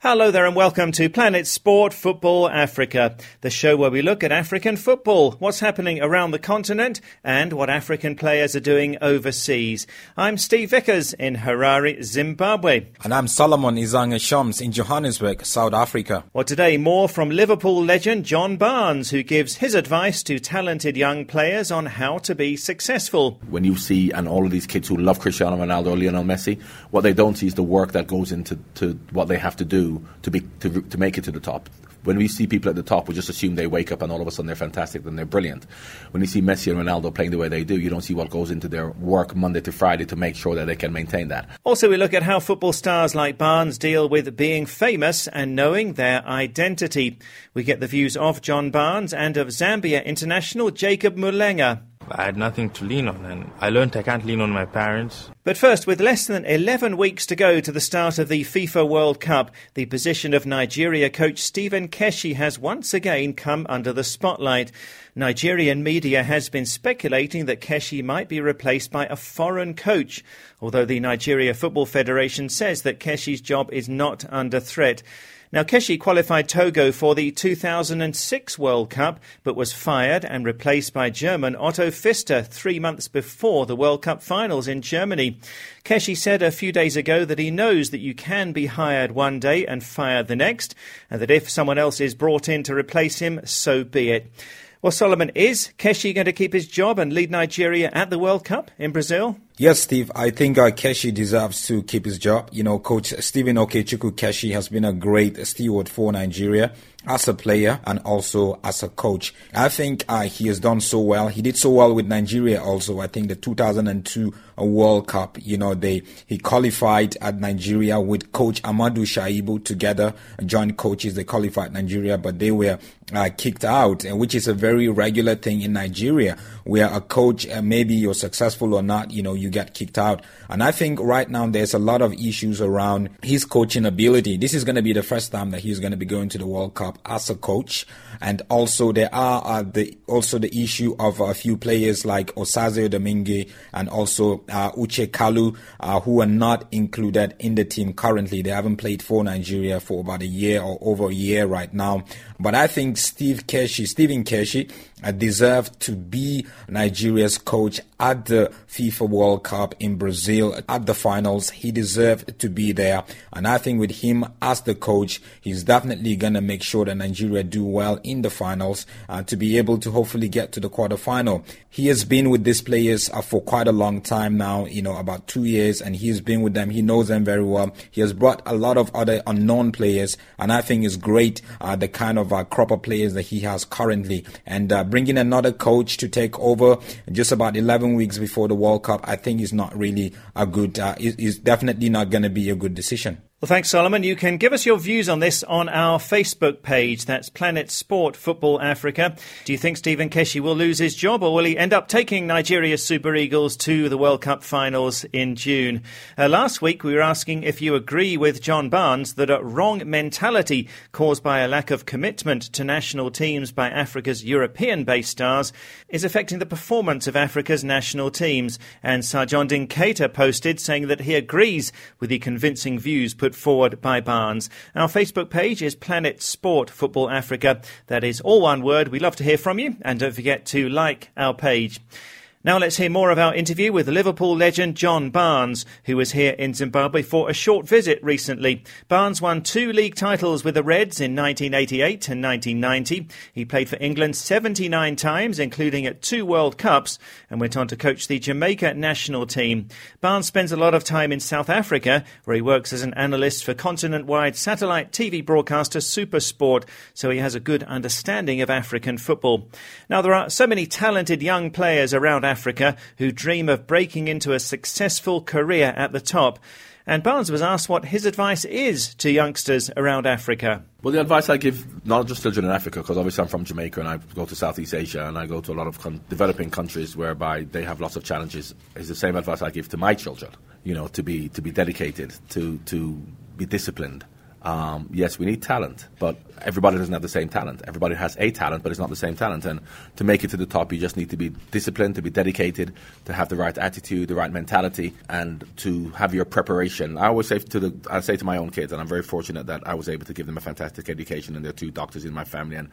Hello there and welcome to Planet Sport Football Africa, the show where we look at African football, what's happening around the continent, and what African players are doing overseas. I'm Steve Vickers in Harare, Zimbabwe. And I'm Solomon Izanga Shams in Johannesburg, South Africa. Well, today more from Liverpool legend John Barnes, who gives his advice to talented young players on how to be successful. When you see, and all of these kids who love Cristiano Ronaldo, Lionel Messi, what they don't see is the work that goes into to what they have to do to be to, to make it to the top. When we see people at the top, we just assume they wake up and all of a sudden they're fantastic and they're brilliant. When you see Messi and Ronaldo playing the way they do, you don't see what goes into their work Monday to Friday to make sure that they can maintain that. Also, we look at how football stars like Barnes deal with being famous and knowing their identity. We get the views of John Barnes and of Zambia international Jacob Mulenga. I had nothing to lean on, and I learned I can't lean on my parents. But first, with less than 11 weeks to go to the start of the FIFA World Cup, the position of Nigeria coach Stephen Keshi has once again come under the spotlight. Nigerian media has been speculating that Keshi might be replaced by a foreign coach, although the Nigeria Football Federation says that Keshi's job is not under threat. Now, Keshi qualified Togo for the 2006 World Cup, but was fired and replaced by German Otto Pfister three months before the World Cup finals in Germany. Keshi said a few days ago that he knows that you can be hired one day and fired the next, and that if someone else is brought in to replace him, so be it. Well, Solomon, is Keshi going to keep his job and lead Nigeria at the World Cup in Brazil? Yes, Steve. I think uh, Keshi deserves to keep his job. You know, Coach Stephen Okechukwu Keshi has been a great steward for Nigeria as a player and also as a coach. I think uh, he has done so well. He did so well with Nigeria also. I think the 2002 World Cup, you know, they he qualified at Nigeria with Coach Amodu Shaibu together, joint coaches. They qualified Nigeria, but they were uh, kicked out, which is a very regular thing in Nigeria, where a coach, uh, maybe you're successful or not, you know, you get kicked out. And I think right now there's a lot of issues around his coaching ability. This is going to be the first time that he's going to be going to the World Cup as a coach. And also there are uh, the also the issue of a few players like Osaze Odemwingie and also uh, Uche Kalu, uh, who are not included in the team currently. They haven't played for Nigeria for about a year or over a year right now. But I think Steve Keshi, Stephen Keshi, deserved to be Nigeria's coach at the FIFA World Cup in Brazil at the finals. He deserved to be there. And I think with him as the coach, he's definitely going to make sure that Nigeria do well in the finals uh, to be able to hopefully get to the quarterfinal. He has been with these players uh, for quite a long time now, you know, about two years, and he has been with them. He knows them very well. He has brought a lot of other unknown players, and I think it's great uh, the kind of uh, crop of players that he has currently. And uh, bringing another coach to take over just about 11 weeks before the World Cup, I think is not really a good, uh, is, is definitely not going to be a good decision. Well, thanks, Solomon. You can give us your views on this on our Facebook page. That's Planet Sport Football Africa. Do you think Stephen Keshi will lose his job or will he end up taking Nigeria's Super Eagles to the World Cup finals in June? Uh, last week, we were asking if you agree with John Barnes that a wrong mentality caused by a lack of commitment to national teams by Africa's European based stars is affecting the performance of Africa's national teams. And Sarjondin Keita posted saying that he agrees with the convincing views put put forward by Barnes. Our Facebook page is Planet Sport Football Africa. That is all one word. We love to hear from you, and don't forget to like our page. Now let's hear more of our interview with Liverpool legend John Barnes, who was here in Zimbabwe for a short visit recently. Barnes won two league titles with the Reds in 1988 and 1990. He played for England 79 times, including at two World Cups, and went on to coach the Jamaica national team. Barnes spends a lot of time in South Africa, where he works as an analyst for continent-wide satellite TV broadcaster Supersport, so he has a good understanding of African football. Now there are so many talented young players around Africa who dream of breaking into a successful career at the top. And Barnes was asked what his advice is to youngsters around Africa. Well, the advice I give, not just children in Africa, because obviously I'm from Jamaica and I go to Southeast Asia and I go to a lot of con- developing countries whereby they have lots of challenges, is the same advice I give to my children. You know, to be to be dedicated, to to be disciplined, Um, yes, we need talent, but everybody doesn't have the same talent. Everybody has a talent, but it's not the same talent. And to make it to the top, you just need to be disciplined, to be dedicated, to have the right attitude, the right mentality, and to have your preparation. I always say to the, I say to my own kids, and I'm very fortunate that I was able to give them a fantastic education, and there are two doctors in my family, and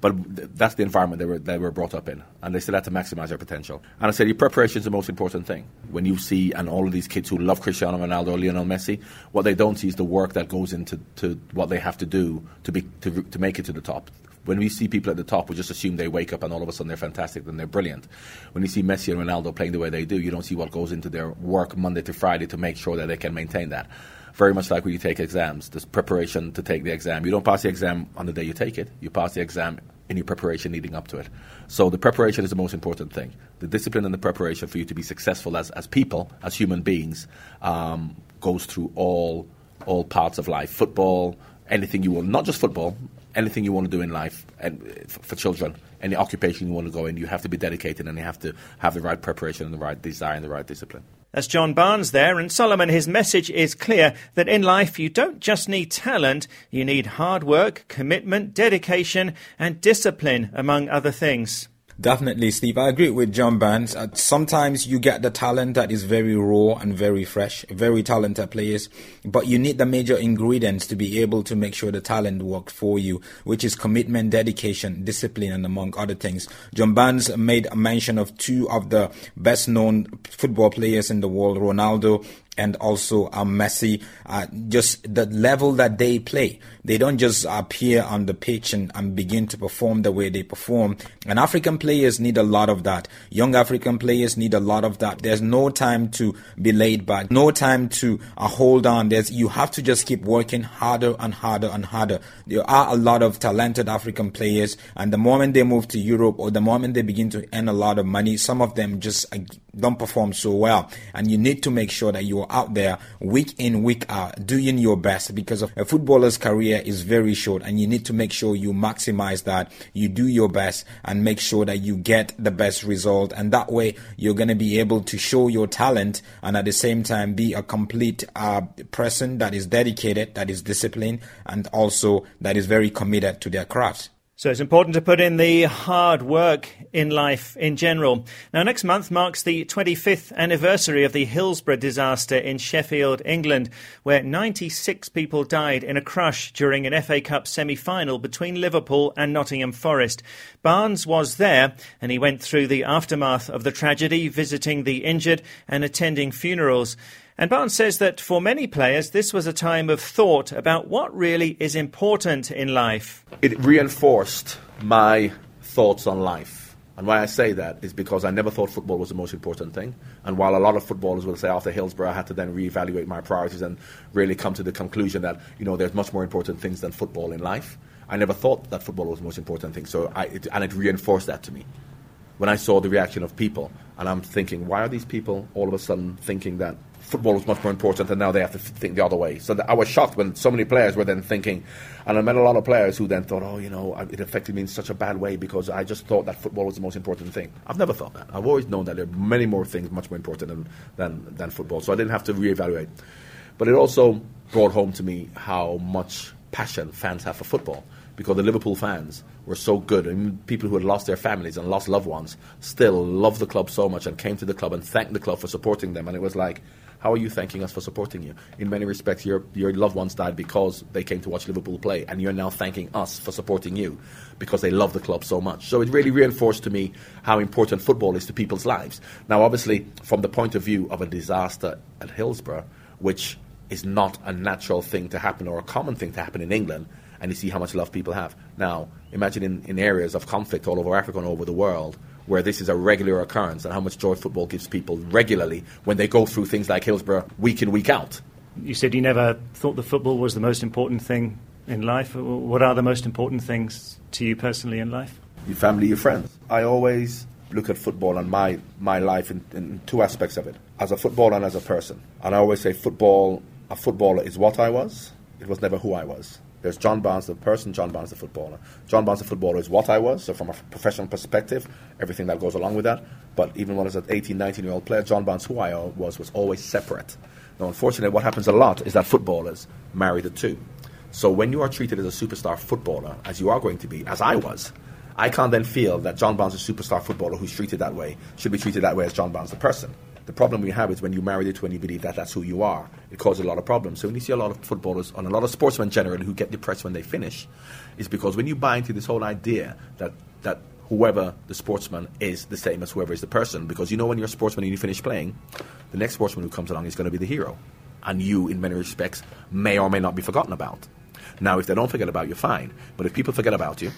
but that's the environment they were they were brought up in, and they still had to maximize their potential. And I said, your preparation is the most important thing. When you see and all of these kids who love Cristiano Ronaldo Lionel Messi, what they don't see is the work that goes into to what they have to do to be to, to make it to the top. When we see people at the top, we just assume they wake up and all of a sudden they're fantastic and they're brilliant. When you see Messi and Ronaldo playing the way they do, you don't see what goes into their work Monday to Friday to make sure that they can maintain that. Very much like when you take exams, there's preparation to take the exam. You don't pass the exam on the day you take it. You pass the exam in your preparation leading up to it. So the preparation is the most important thing. The discipline and the preparation for you to be successful as, as people, as human beings, um, goes through all all parts of life. Football, anything you want, not just football, anything you want to do in life and uh, for children, any occupation you want to go in, you have to be dedicated and you have to have the right preparation and the right desire and the right discipline. That's John Barnes there, and Solomon, his message is clear that in life you don't just need talent, you need hard work, commitment, dedication, and discipline, among other things. Definitely, Steve. I agree with John Barnes. Uh, sometimes you get the talent that is very raw and very fresh, very talented players, but you need the major ingredients to be able to make sure the talent works for you, which is commitment, dedication, discipline, and among other things. John Barnes made a mention of two of the best known football players in the world, Ronaldo and also uh, Messi, uh, just the level that they play. They don't just appear on the pitch and, and, begin to perform the way they perform. And African players need a lot of that. Young African players need a lot of that. There's no time to be laid back, no time to uh, hold on. There's you have to just keep working harder and harder and harder. There are a lot of talented African players, and the moment they move to Europe or the moment they begin to earn a lot of money, some of them just uh, don't perform so well. And you need to make sure that you out there week in, week out, doing your best because a footballer's career is very short and you need to make sure you maximize that. You do your best and make sure that you get the best result. And that way you're going to be able to show your talent and at the same time be a complete uh, person that is dedicated, that is disciplined, and also that is very committed to their craft. So it's important to put in the hard work in life in general. Now, next month marks the 25th anniversary of the Hillsborough disaster in Sheffield, England, where 96 people died in a crush during an FA Cup semi final between Liverpool and Nottingham Forest. Barnes was there and he went through the aftermath of the tragedy, visiting the injured and attending funerals. And Barnes says that for many players, this was a time of thought about what really is important in life. It reinforced my thoughts on life. And why I say that is because I never thought football was the most important thing. And while a lot of footballers will say after Hillsborough, I had to then reevaluate my priorities and really come to the conclusion that, you know, there's much more important things than football in life. I never thought that football was the most important thing. So I, it, and it reinforced that to me when I saw the reaction of people. And I'm thinking, why are these people all of a sudden thinking that football was much more important, and now they have to think the other way. So I was shocked when so many players were then thinking, and I met a lot of players who then thought, oh, you know, it affected me in such a bad way because I just thought that football was the most important thing. I've never thought that. I've always known that there are many more things much more important than, than, than football. So I didn't have to reevaluate. But it also brought home to me how much passion fans have for football because the Liverpool fans were so good. I mean, people who had lost their families and lost loved ones still loved the club so much and came to the club and thanked the club for supporting them. And it was like, how are you thanking us for supporting you? In many respects, your, your loved ones died because they came to watch Liverpool play, and you're now thanking us for supporting you because they love the club so much. So it really reinforced to me how important football is to people's lives. Now, obviously, from the point of view of a disaster at Hillsborough, which is not a natural thing to happen or a common thing to happen in England, and you see how much love people have. Now, imagine in, in areas of conflict all over Africa and all over the world where this is a regular occurrence and how much joy football gives people regularly when they go through things like Hillsborough week in, week out. You said you never thought the football was the most important thing in life. What are the most important things to you personally in life? Your family, your friends. I always look at football and my, my life in, in two aspects of it as a footballer and as a person. And I always say football, a footballer is what I was, it was never who I was. There's John Barnes, the person, John Barnes, the footballer. John Barnes, the footballer, is what I was. So, from a professional perspective, everything that goes along with that. But even when I was an 18, 19 year old player, John Barnes, who I was, was always separate. Now, unfortunately, what happens a lot is that footballers marry the two. So when you are treated as a superstar footballer, as you are going to be, as I was, I can't then feel that John Barnes, a superstar footballer who's treated that way, should be treated that way as John Barnes, the person. The problem we have is when you marry it to when you believe that that's who you are, it causes a lot of problems. So when you see a lot of footballers and a lot of sportsmen generally who get depressed when they finish, is because when you buy into this whole idea that that whoever the sportsman is the same as whoever is the person, because you know when you're a sportsman and you finish playing, the next sportsman who comes along is going to be the hero, and you, in many respects, may or may not be forgotten about. Now, if they don't forget about you, fine. But if people forget about you,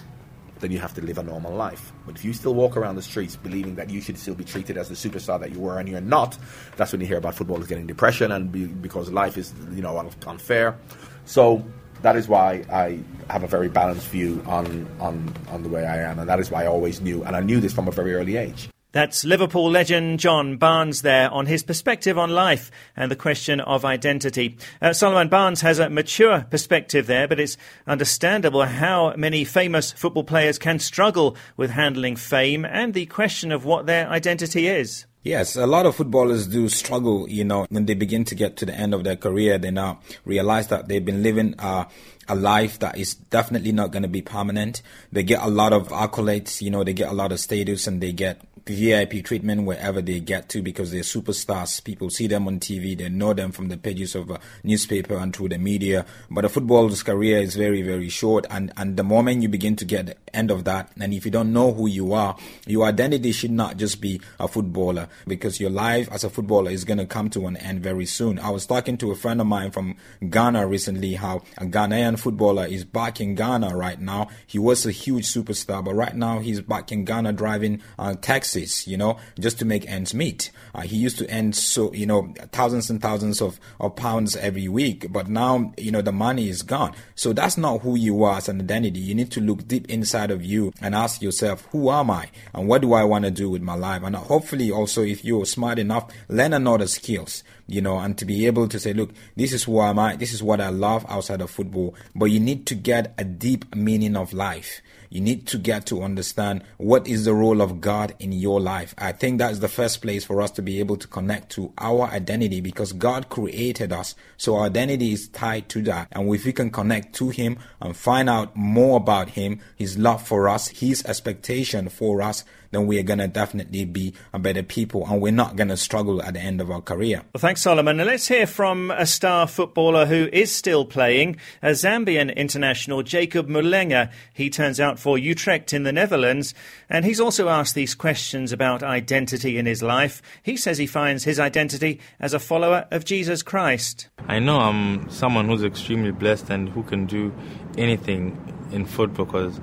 then you have to live a normal life. But if you still walk around the streets believing that you should still be treated as the superstar that you were and you're not, that's when you hear about footballers getting depression and be, because life is you know unfair. So that is why I have a very balanced view on, on, on the way I am, and that is why I always knew, and I knew this from a very early age. That's Liverpool legend John Barnes there on his perspective on life and the question of identity. Uh, Solomon Barnes has a mature perspective there, but it's understandable how many famous football players can struggle with handling fame and the question of what their identity is. Yes, a lot of footballers do struggle, you know, when they begin to get to the end of their career, they now realize that they've been living uh, a life that is definitely not going to be permanent. They get a lot of accolades, you know, they get a lot of status and they get VIP treatment wherever they get to because they're superstars. People see them on TV, they know them from the pages of a newspaper and through the media. But a footballer's career is very, very short. And, and the moment you begin to get the end of that, and if you don't know who you are, your identity should not just be a footballer because your life as a footballer is going to come to an end very soon. I was talking to a friend of mine from Ghana recently how a Ghanaian footballer is back in Ghana right now. He was a huge superstar, but right now he's back in Ghana driving uh, taxi taxes, you know, just to make ends meet. Uh, he used to earn so, you know, thousands and thousands of, of pounds every week, but now, you know, the money is gone. So that's not who you are as an identity. You need to look deep inside of you and ask yourself, who am I? And what do I want to do with my life? And hopefully also, if you're smart enough, learn another skills, you know, and to be able to say, look, this is who I am I? This is what I love outside of football. But you need to get a deep meaning of life. You need to get to understand what is the role of God in your life. I think that is the first place for us to be able to connect to our identity because God created us. So our identity is tied to that. And if we can connect to Him and find out more about Him, His love for us, His expectation for us, then we are going to definitely be a better people and we're not going to struggle at the end of our career. Well, thanks, Solomon. Now let's hear from a star footballer who is still playing, a Zambian international, Jacob Mulenga. He turns out for Utrecht in the Netherlands, and he's also asked these questions about identity in his life. He says he finds his identity as a follower of Jesus Christ. I know I'm someone who's extremely blessed and who can do anything in football because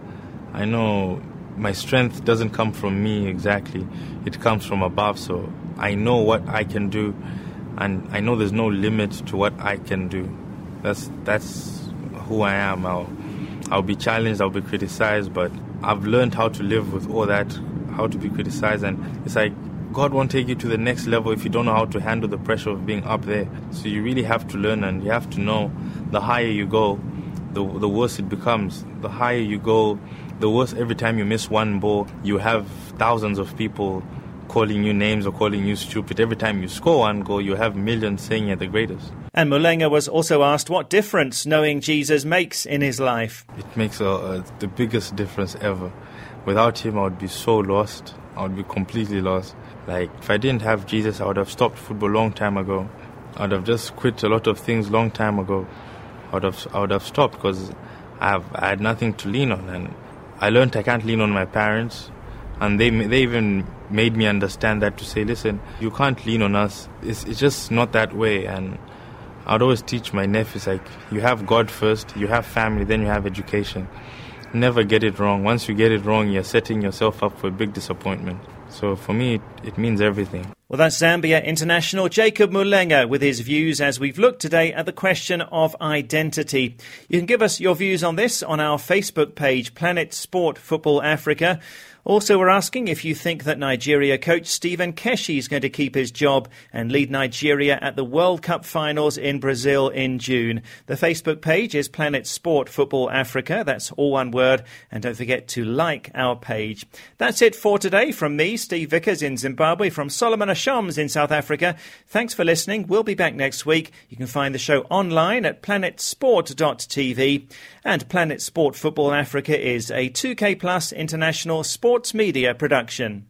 I know my strength doesn't come from me exactly, it comes from above. So I know what I can do, and I know there's no limit to what I can do. That's that's who I am. I'll I'll be challenged, I'll be criticized, but I've learned how to live with all that, how to be criticized, and it's like God won't take you to the next level if you don't know how to handle the pressure of being up there. So you really have to learn, and you have to know the higher you go, the the worse it becomes. The higher you go, the worse every time you miss one ball, you have thousands of people calling you names or calling you stupid. Every time you score one goal, you have millions saying you're the greatest. And Mulenga was also asked what difference knowing Jesus makes in his life. It makes a, the biggest difference ever. Without him, I would be so lost. I would be completely lost. Like, if I didn't have Jesus, I would have stopped football long time ago. I would have just quit a lot of things long time ago. I would have, I would have stopped because I, I had nothing to lean on. And I learned I can't lean on my parents, and they they even made me understand that to say, listen, you can't lean on us. It's it's just not that way. And I'd always teach my nephews like, you have God first, you have family, then you have education. Never get it wrong. Once you get it wrong, you're setting yourself up for a big disappointment. So for me, it, it means everything. Well, that's Zambia international Jacob Mulenga with his views as we've looked today at the question of identity. You can give us your views on this on our Facebook page, Planet Sport Football Africa. Also, we're asking if you think that Nigeria coach Stephen Keshi is going to keep his job and lead Nigeria at the World Cup finals in Brazil in June. The Facebook page is Planet Sport Football Africa. That's all one word. And don't forget to like our page. That's it for today from me, Steve Vickers in Zimbabwe, from Solomon Shams in South Africa. Thanks for listening. We'll be back next week. You can find the show online at planetsport.tv. And Planet Sport Football Africa is a 2K Plus international sports media production.